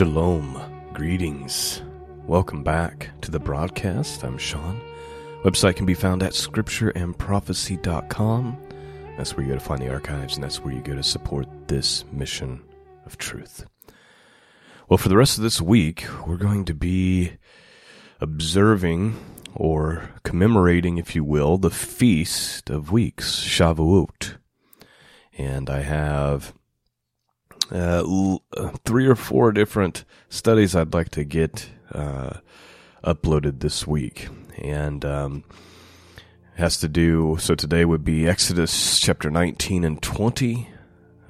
Shalom. Greetings. Welcome back to the broadcast. I'm Shawn. Website can be found at scriptureandprophecy.com. That's where you go to find the archives, and that's where you go to support this mission of truth. Well, for the rest of this week, we're going to be observing or commemorating, if you will, the Feast of Weeks, Shavuot. And I have uh, uh, three or four different studies I'd like to get uh, uploaded this week, and um, has to do. So today would be Exodus chapter nineteen and twenty,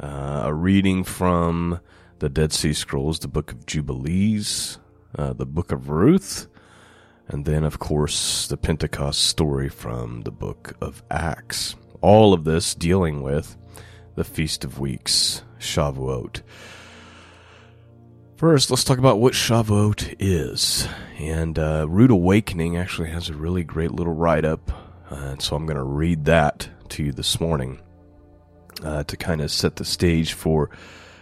uh, a reading from the Dead Sea Scrolls, the Book of Jubilees, uh, the Book of Ruth, and then of course the Pentecost story from the Book of Acts. All of this dealing with the Feast of Weeks, Shavuot. First, let's talk about what Shavuot is. And uh, Root Awakening actually has a really great little write up, uh, and so I'm going to read that to you this morning uh, to kind of set the stage for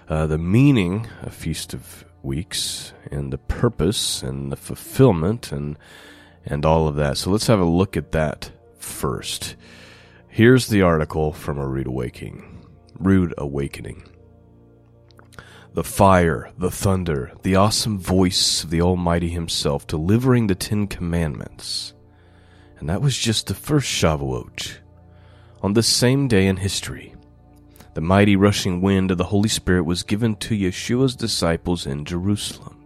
uh, the meaning of Feast of Weeks and the purpose and the fulfillment and and all of that. So let's have a look at that first. Here's the article from a Rude Awakening. Rude Awakening. The fire, the thunder, the awesome voice of the Almighty Himself delivering the Ten Commandments. And that was just the first Shavuot. On this same day in history, the mighty rushing wind of the Holy Spirit was given to Yeshua's disciples in Jerusalem.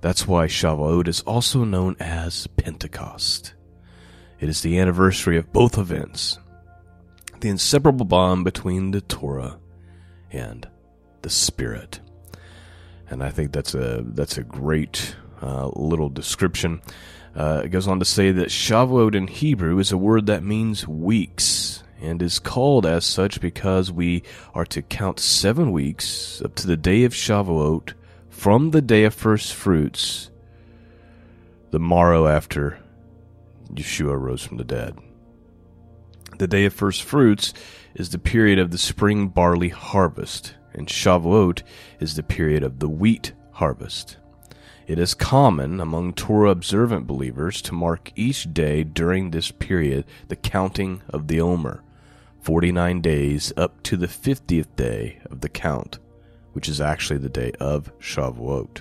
That's why Shavuot is also known as Pentecost. It is the anniversary of both events, the inseparable bond between the Torah and the Spirit. And I think that's a that's a great uh, little description. Uh, it goes on to say that Shavuot in Hebrew is a word that means weeks and is called as such because we are to count seven weeks up to the day of Shavuot from the day of first fruits, the morrow after Yeshua rose from the dead. The day of first fruits is the period of the spring barley harvest, and Shavuot is the period of the wheat harvest. It is common among Torah observant believers to mark each day during this period the counting of the Omer, 49 days up to the 50th day of the count which is actually the day of Shavuot.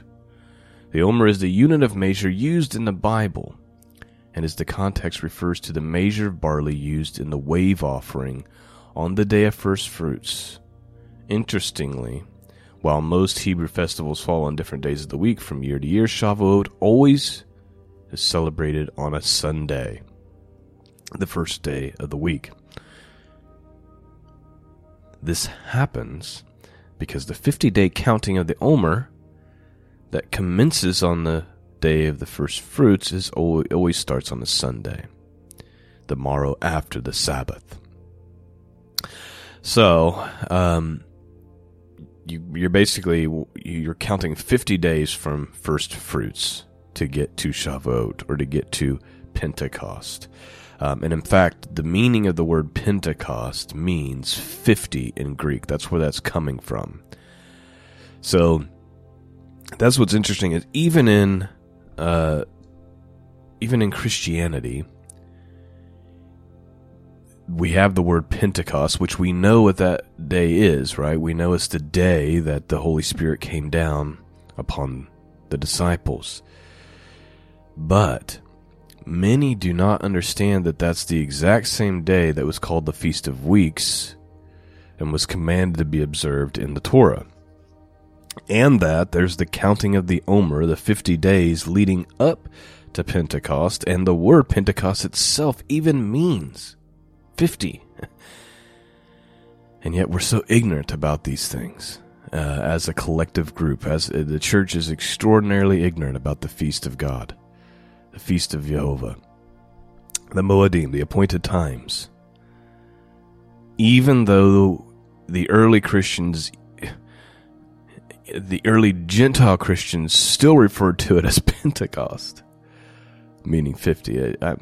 The Omer is the unit of measure used in the Bible, and as the context refers to the measure of barley used in the wave offering on the day of first fruits. Interestingly, while most Hebrew festivals fall on different days of the week from year to year, Shavuot always is celebrated on a Sunday, the first day of the week. This happens because the 50 day counting of the Omer that commences on the day of the first fruits is always, starts on a Sunday, the morrow after the Sabbath. So, um, you, you're basically you're counting 50 days from first fruits to get to Shavuot or to get to Pentecost. Um, and in fact, the meaning of the word Pentecost means 50 in Greek. That's where that's coming from. So that's what's interesting is even in uh, even in Christianity, we have the word Pentecost, which we know what that day is, right? We know it's the day that the Holy Spirit came down upon the disciples. But Many do not understand that that's the exact same day that was called the Feast of Weeks and was commanded to be observed in the Torah. And that there's the counting of the Omer, the 50 days leading up to Pentecost, and the word Pentecost itself even means 50. and yet we're so ignorant about these things. Uh, as a collective group, as uh, the church is extraordinarily ignorant about the feast of God the Feast of Jehovah, the Moedim, the appointed times. Even though the early Christians, the early Gentile Christians still referred to it as Pentecost, meaning 50. I,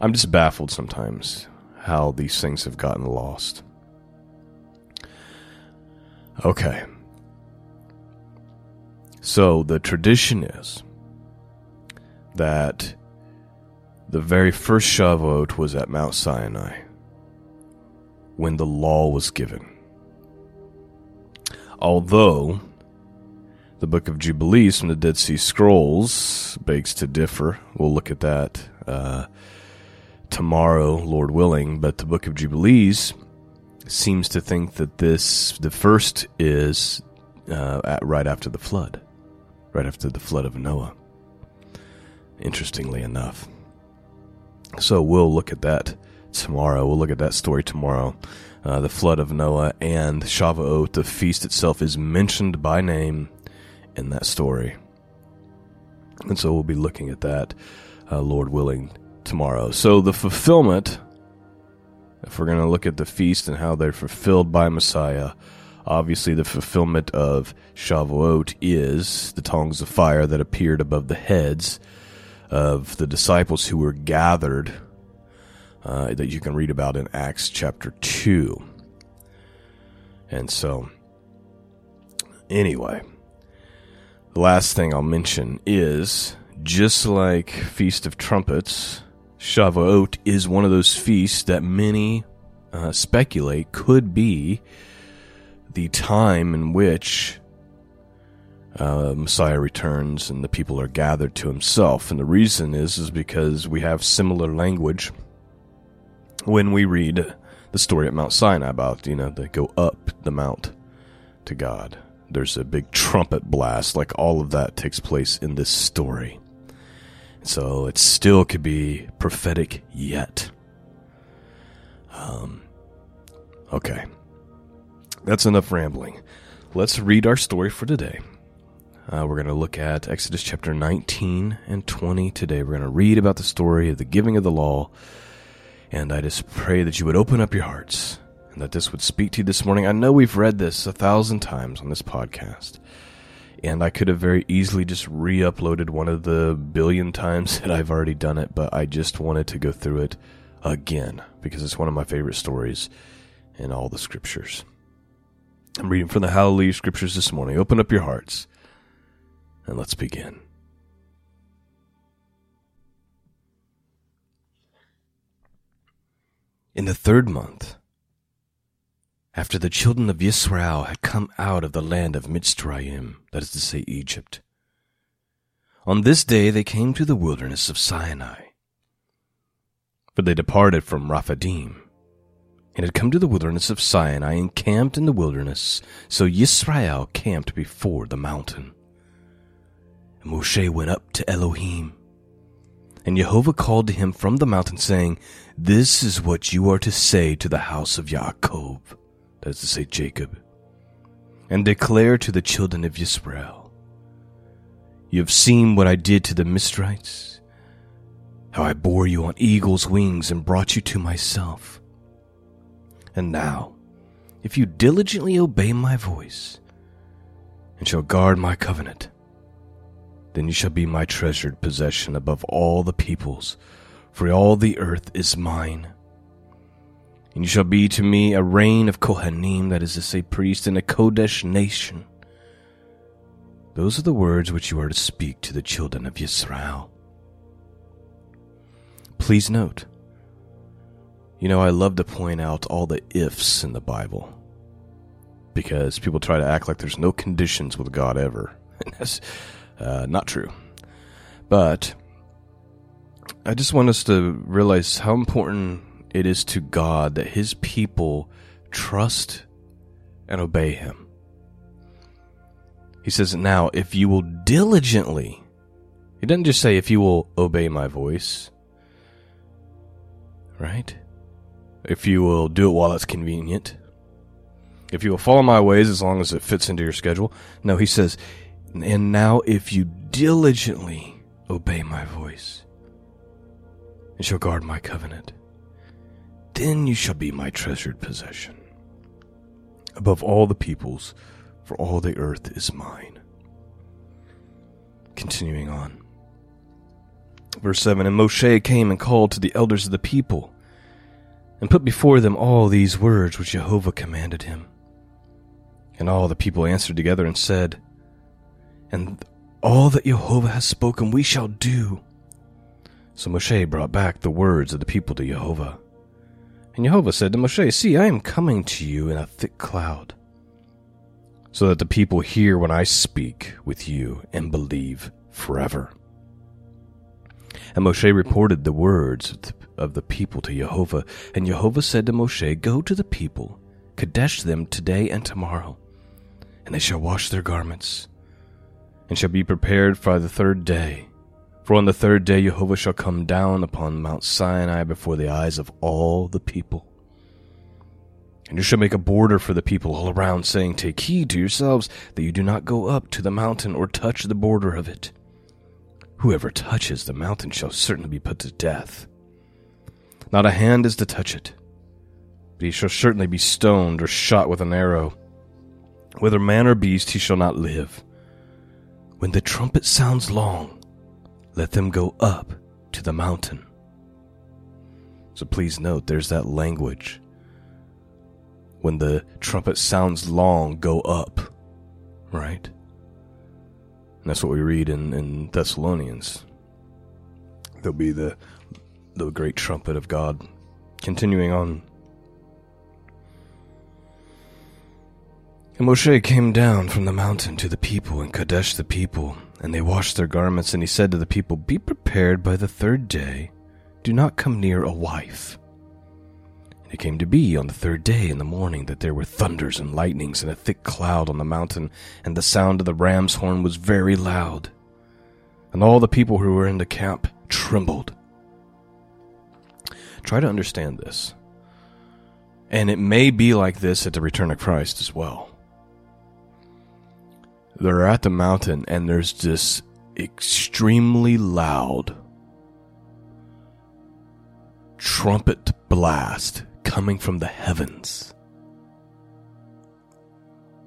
I'm just baffled sometimes how these things have gotten lost. Okay. So the tradition is that the very first Shavuot was at Mount Sinai when the law was given. Although the Book of Jubilees from the Dead Sea Scrolls begs to differ. We'll look at that uh, tomorrow, Lord willing. But the Book of Jubilees seems to think that this, the first is uh, at, right after the flood, right after the flood of Noah. Interestingly enough. So we'll look at that tomorrow. We'll look at that story tomorrow. Uh, the flood of Noah and Shavuot, the feast itself, is mentioned by name in that story. And so we'll be looking at that, uh, Lord willing, tomorrow. So the fulfillment, if we're going to look at the feast and how they're fulfilled by Messiah, obviously the fulfillment of Shavuot is the tongues of fire that appeared above the heads of the disciples who were gathered uh, that you can read about in Acts chapter 2. And so, anyway, last thing I'll mention is just like Feast of Trumpets, Shavuot is one of those feasts that many uh, speculate could be the time in which uh, Messiah returns and the people are gathered to himself. And the reason is is because we have similar language when we read the story at Mount Sinai about, you know, they go up the mount to God. There's a big trumpet blast, like all of that takes place in this story. So it still could be prophetic yet. Um, okay. That's enough rambling. Let's read our story for today. Uh, we're going to look at Exodus chapter 19 and 20 today. We're going to read about the story of the giving of the law. And I just pray that you would open up your hearts that this would speak to you this morning. I know we've read this a thousand times on this podcast. And I could have very easily just re uploaded one of the billion times that I've already done it, but I just wanted to go through it again because it's one of my favorite stories in all the scriptures. I'm reading from the Hallelujah scriptures this morning. Open up your hearts and let's begin. In the third month, after the children of Israel had come out of the land of Mitzrayim, that is to say, Egypt, on this day they came to the wilderness of Sinai. For they departed from Rephidim, and had come to the wilderness of Sinai, and camped in the wilderness. So Israel camped before the mountain. And Moshe went up to Elohim. And Jehovah called to him from the mountain, saying, This is what you are to say to the house of Yaakov, is to say, Jacob, and declare to the children of Israel, You have seen what I did to the Mizrites, how I bore you on eagle's wings and brought you to myself. And now, if you diligently obey my voice, and shall guard my covenant, then you shall be my treasured possession above all the peoples, for all the earth is mine. And you shall be to me a reign of Kohanim, that is to say, priest, and a Kodesh nation. Those are the words which you are to speak to the children of Yisrael. Please note, you know, I love to point out all the ifs in the Bible because people try to act like there's no conditions with God ever. And that's uh, not true. But I just want us to realize how important it is to God that His people trust and obey Him. He says, Now, if you will diligently, He doesn't just say, if you will obey my voice, right? If you will do it while it's convenient, if you will follow my ways as long as it fits into your schedule. No, He says, and now, if you diligently obey my voice and shall guard my covenant, then you shall be my treasured possession above all the peoples, for all the earth is mine. Continuing on. Verse 7 And Moshe came and called to the elders of the people, and put before them all these words which Jehovah commanded him. And all the people answered together and said, and all that Jehovah has spoken we shall do. So Moshe brought back the words of the people to Jehovah. And Jehovah said to Moshe, See, I am coming to you in a thick cloud, so that the people hear when I speak with you and believe forever. And Moshe reported the words of the, people to Jehovah. And Jehovah said to Moshe, Go to the people, Kadesh them today and tomorrow, and they shall wash their garments, and shall be prepared for the third day for on the third day Jehovah shall come down upon Mount Sinai before the eyes of all the people. And you shall make a border for the people all around, saying, Take heed to yourselves that you do not go up to the mountain or touch the border of it. Whoever touches the mountain shall certainly be put to death. Not a hand is to touch it, but he shall certainly be stoned or shot with an arrow. Whether man or beast, he shall not live. When the trumpet sounds long, let them go up to the mountain. So please note there's that language. When the trumpet sounds long, go up. Right? And that's what we read in, in Thessalonians. There'll be the the great trumpet of God. Continuing on. And Moshe came down from the mountain to the people and Kadesh the people and they washed their garments, and he said to the people, Be prepared by the third day. Do not come near a wife. And it came to be on the third day in the morning that there were thunders and lightnings and a thick cloud on the mountain, and the sound of the ram's horn was very loud. And all the people who were in the camp trembled. Try to understand this. And it may be like this at the return of Christ as well they're at the mountain and there's this extremely loud trumpet blast coming from the heavens.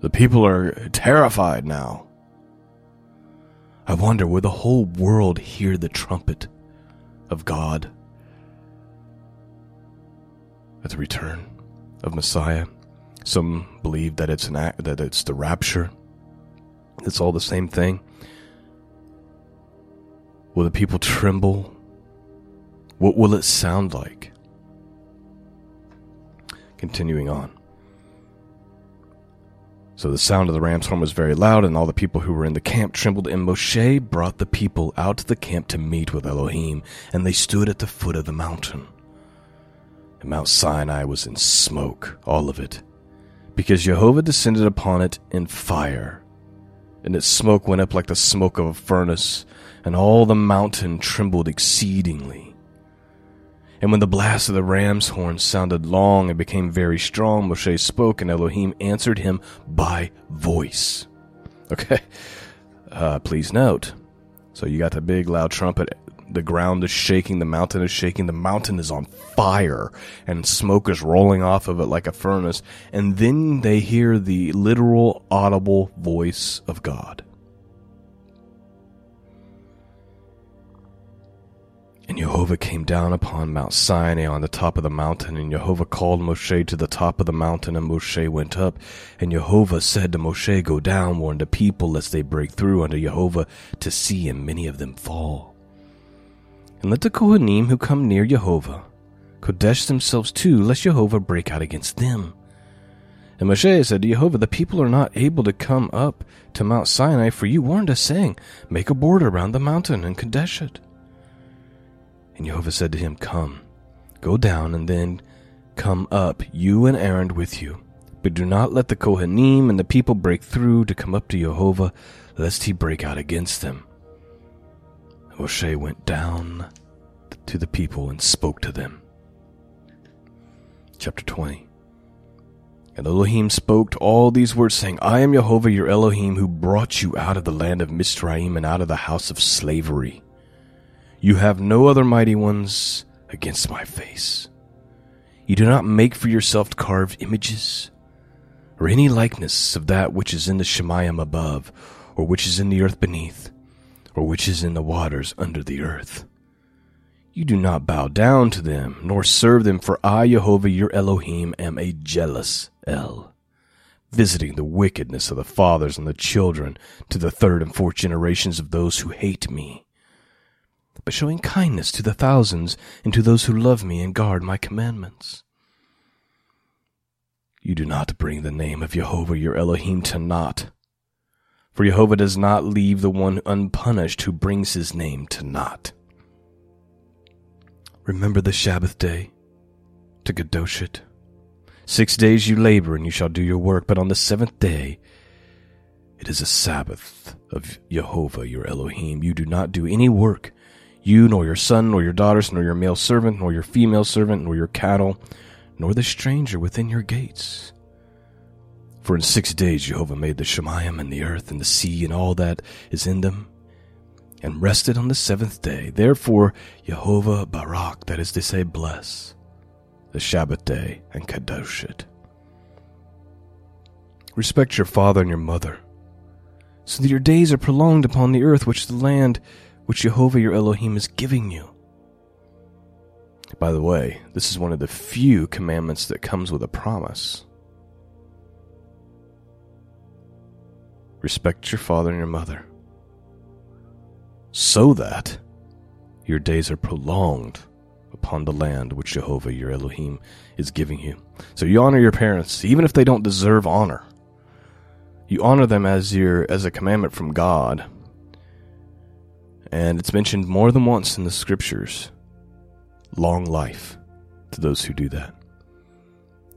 The people are terrified now. I wonder will the whole world hear the trumpet of God at the return of Messiah? Some believe that it's an act, that it's the rapture. It's all the same thing. Will the people tremble? What will it sound like? Continuing on. So the sound of the ram's horn was very loud, and all the people who were in the camp trembled. And Moshe brought the people out to the camp to meet with Elohim, and they stood at the foot of the mountain. And Mount Sinai was in smoke, all of it, because Jehovah descended upon it in fire and its smoke went up like the smoke of a furnace, and all the mountain trembled exceedingly. And when the blast of the ram's horn sounded long and became very strong, Moshe spoke, and Elohim answered him by voice. Okay, uh, please note. So you got the big loud trumpet the ground is shaking, the mountain is shaking, the mountain is on fire, and smoke is rolling off of it like a furnace. And then they hear the literal, audible voice of God. And Jehovah came down upon Mount Sinai on the top of the mountain, and Jehovah called Moshe to the top of the mountain, and Moshe went up. And Jehovah said to Moshe, Go down, warn the people, lest they break through unto Jehovah to see, and many of them fall. And let the Kohanim who come near Jehovah Kodesh themselves too, lest Jehovah break out against them. And Moshe said to Jehovah, The people are not able to come up to Mount Sinai, for you warned us, saying, Make a border around the mountain and Kadesh it. And Jehovah said to him, Come, go down, and then come up, you and Aaron with you. But do not let the Kohanim and the people break through to come up to Jehovah, lest he break out against them. Moshe went down to the people and spoke to them. Chapter 20 And Elohim spoke all these words, saying, I am Jehovah your Elohim, who brought you out of the land of Mizraim and out of the house of slavery. You have no other mighty ones against my face. You do not make for yourself carved images, or any likeness of that which is in the Shemayim above, or which is in the earth beneath or which is in the waters under the earth. You do not bow down to them, nor serve them, for I, Jehovah your Elohim, am a jealous El, visiting the wickedness of the fathers and the children to the third and fourth generations of those who hate me, but showing kindness to the thousands and to those who love me and guard my commandments. You do not bring the name of Jehovah your Elohim to naught, for Jehovah does not leave the one unpunished who brings his name to naught. Remember the Sabbath day to Kadosh it. Six days you labor and you shall do your work, but on the seventh day it is a Sabbath of Jehovah your Elohim. You do not do any work, you nor your son, nor your daughters, nor your male servant, nor your female servant, nor your cattle, nor the stranger within your gates. For in six days Jehovah made the Shemayim and the earth and the sea and all that is in them, and rested on the seventh day. Therefore Jehovah Barak, that is to say, bless the Shabbat day, and kadosh it. Respect your father and your mother, so that your days are prolonged upon the earth which is the land which Jehovah your Elohim is giving you. By the way, this is one of the few commandments that comes with a promise. Respect your father and your mother, so that your days are prolonged upon the land which Jehovah your Elohim is giving you. So you honor your parents, even if they don't deserve honor. You honor them as your as a commandment from God. And it's mentioned more than once in the scriptures. Long life to those who do that.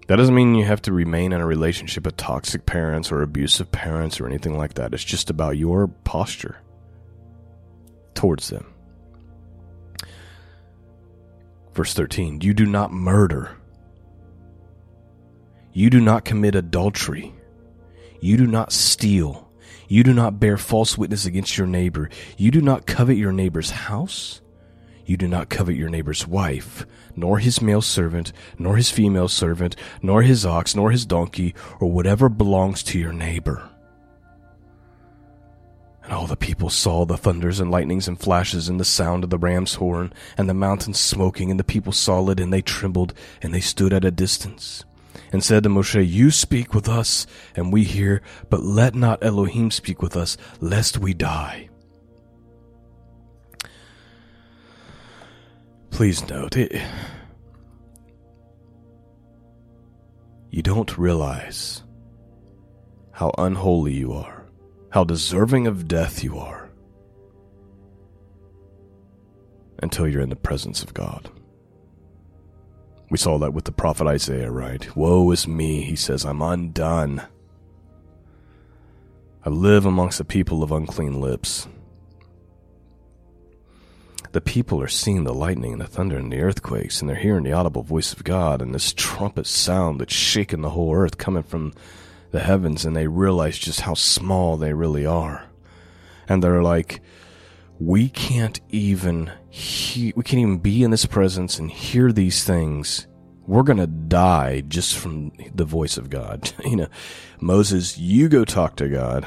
That doesn't mean you have to remain in a relationship with toxic parents or abusive parents or anything like that. It's just about your posture towards them. Verse 13 You do not murder. You do not commit adultery. You do not steal. You do not bear false witness against your neighbor. You do not covet your neighbor's house. You do not covet your neighbor's wife, nor his male servant, nor his female servant, nor his ox, nor his donkey, or whatever belongs to your neighbor. And all the people saw the thunders and lightnings and flashes and the sound of the ram's horn and the mountains smoking, and the people saw it, and they trembled, and they stood at a distance. And said to Moshe, You speak with us, and we hear, but let not Elohim speak with us, lest we die. Please note, it, you don't realize how unholy you are how deserving of death you are until you're in the presence of God. We saw that with the prophet Isaiah, right? Woe is me, he says, I'm undone. I live amongst a people of unclean lips. The people are seeing the lightning and the thunder and the earthquakes, and they're hearing the audible voice of God and this trumpet sound that's shaking the whole earth coming from the heavens and they realize just how small they really are. And they're like, we can't even we can't even be in this presence and hear these things. We're going to die just from the voice of God. you know, Moses, you go talk to God.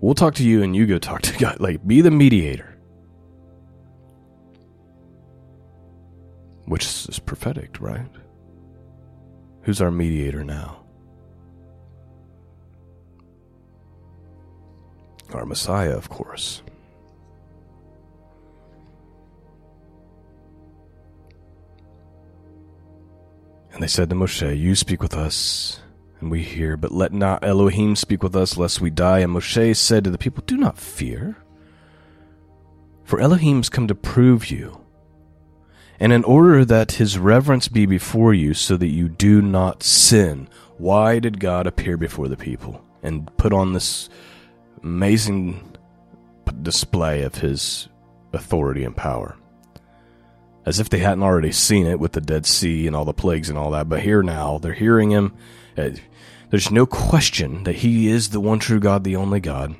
We'll talk to you and you go talk to God. Like, be the mediator. Which is prophetic, right? Who's our mediator now? Our Messiah, of course. And they said to Moshe, You speak with us, and we hear, but let not Elohim speak with us, lest we die. And Moshe said to the people, Do not fear, for Elohim's come to prove you, and in order that his reverence be before you, so that you do not sin. Why did God appear before the people and put on this amazing display of his authority and power. As if they hadn't already seen it with the Dead Sea and all the plagues and all that, but here now, they're hearing him. Uh, there's no question that he is the one true God, the only God.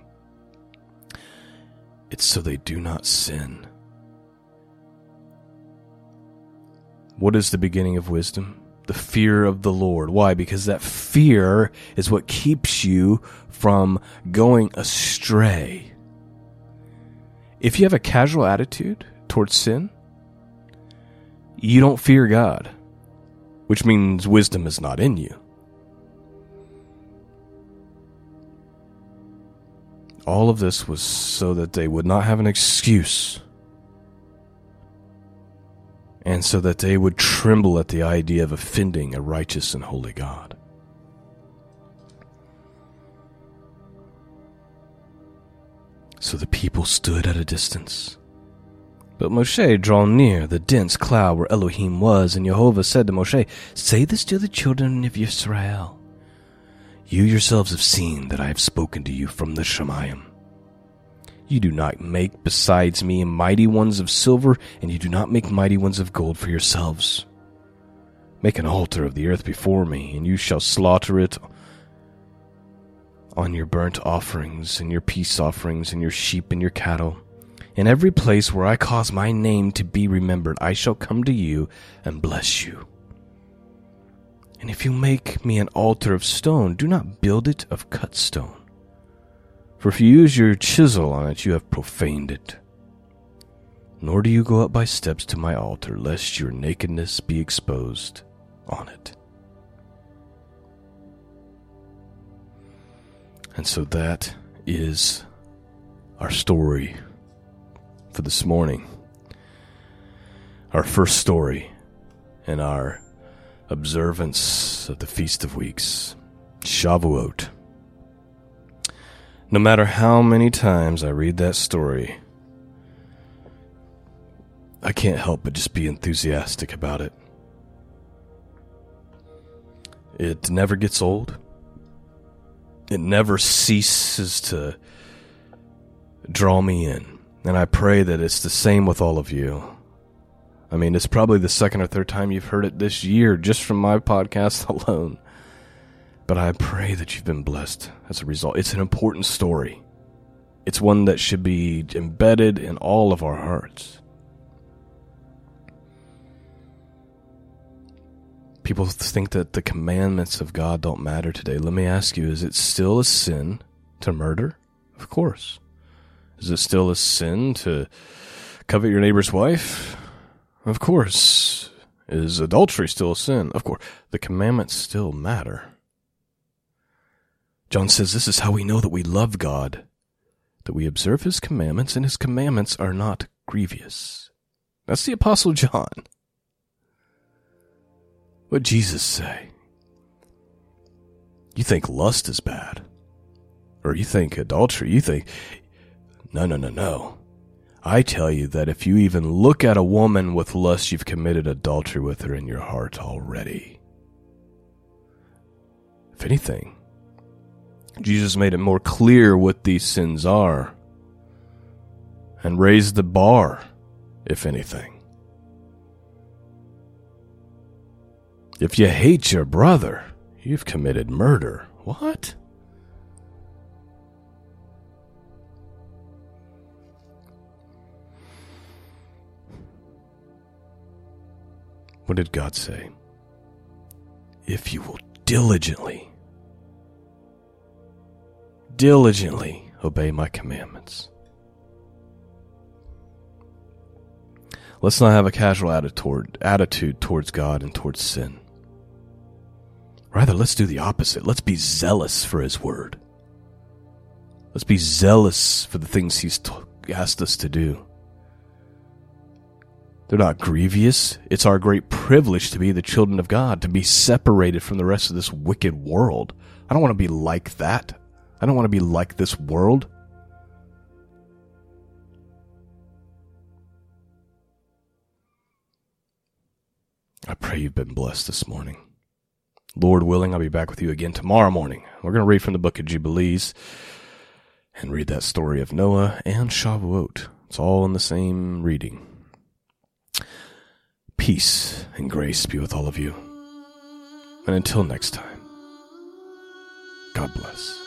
It's so they do not sin. What is the beginning of wisdom? the fear of the Lord. Why? Because that fear is what keeps you from going astray. If you have a casual attitude towards sin, you don't fear God, which means wisdom is not in you. All of this was so that they would not have an excuse. And so that they would tremble at the idea of offending a righteous and holy God. So the people stood at a distance. But Moshe drew near the dense cloud where Elohim was, and Jehovah said to Moshe, Say this to the children of Israel. You yourselves have seen that I have spoken to you from the Shemayim. You do not make besides me mighty ones of silver, and you do not make mighty ones of gold for yourselves. Make an altar of the earth before me, and you shall slaughter it on your burnt offerings, and your peace offerings, and your sheep and your cattle. In every place where I cause my name to be remembered, I shall come to you and bless you. And if you make me an altar of stone, do not build it of cut stone. For if you use your chisel on it, you have profaned it. Nor do you go up by steps to my altar, lest your nakedness be exposed on it. And so that is our story for this morning. Our first story in our observance of the Feast of Weeks, Shavuot. No matter how many times I read that story, I can't help but just be enthusiastic about it. It never gets old it never ceases to draw me in. And I pray that it's the same with all of you. I mean, it's probably the second or third time you've heard it this year just from my podcast alone. But I pray that you've been blessed as a result. It's an important story. It's one that should be embedded in all of our hearts. People think that the commandments of God don't matter today. Let me ask you is it still a sin to murder? Of course. Is it still a sin to covet your neighbor's wife? Of course. Is adultery still a sin? Of course. The commandments still matter. John says this is how we know that we love God, that we observe his commandments, and his commandments are not grievous. That's the Apostle John. What Jesus say? You think lust is bad. Or you think adultery. You think, no, no, no, no. I tell you that if you even look at a woman with lust, you've committed adultery with her in your heart already. If anything, Jesus made it more clear what these sins are and raised the bar, if anything. If you hate your brother, you've committed murder. What? What did God say? If you will diligently, diligently obey my commandments. Let's not have a casual attitude towards God and towards sin. Rather, let's do the opposite. Let's be zealous for His Word. Let's be zealous for the things He's asked us to do. They're not grievous. It's our great privilege to be the children of God, to be separated from the rest of this wicked world. I don't want to be like that. I don't want to be like this world. I pray you've been blessed this morning. Lord willing, I'll be back with you again tomorrow morning. We're going to read from the book of Jubilees and read that story of Noah and Shavuot. It's all in the same reading. Peace and grace be with all of you. And until next time, God bless.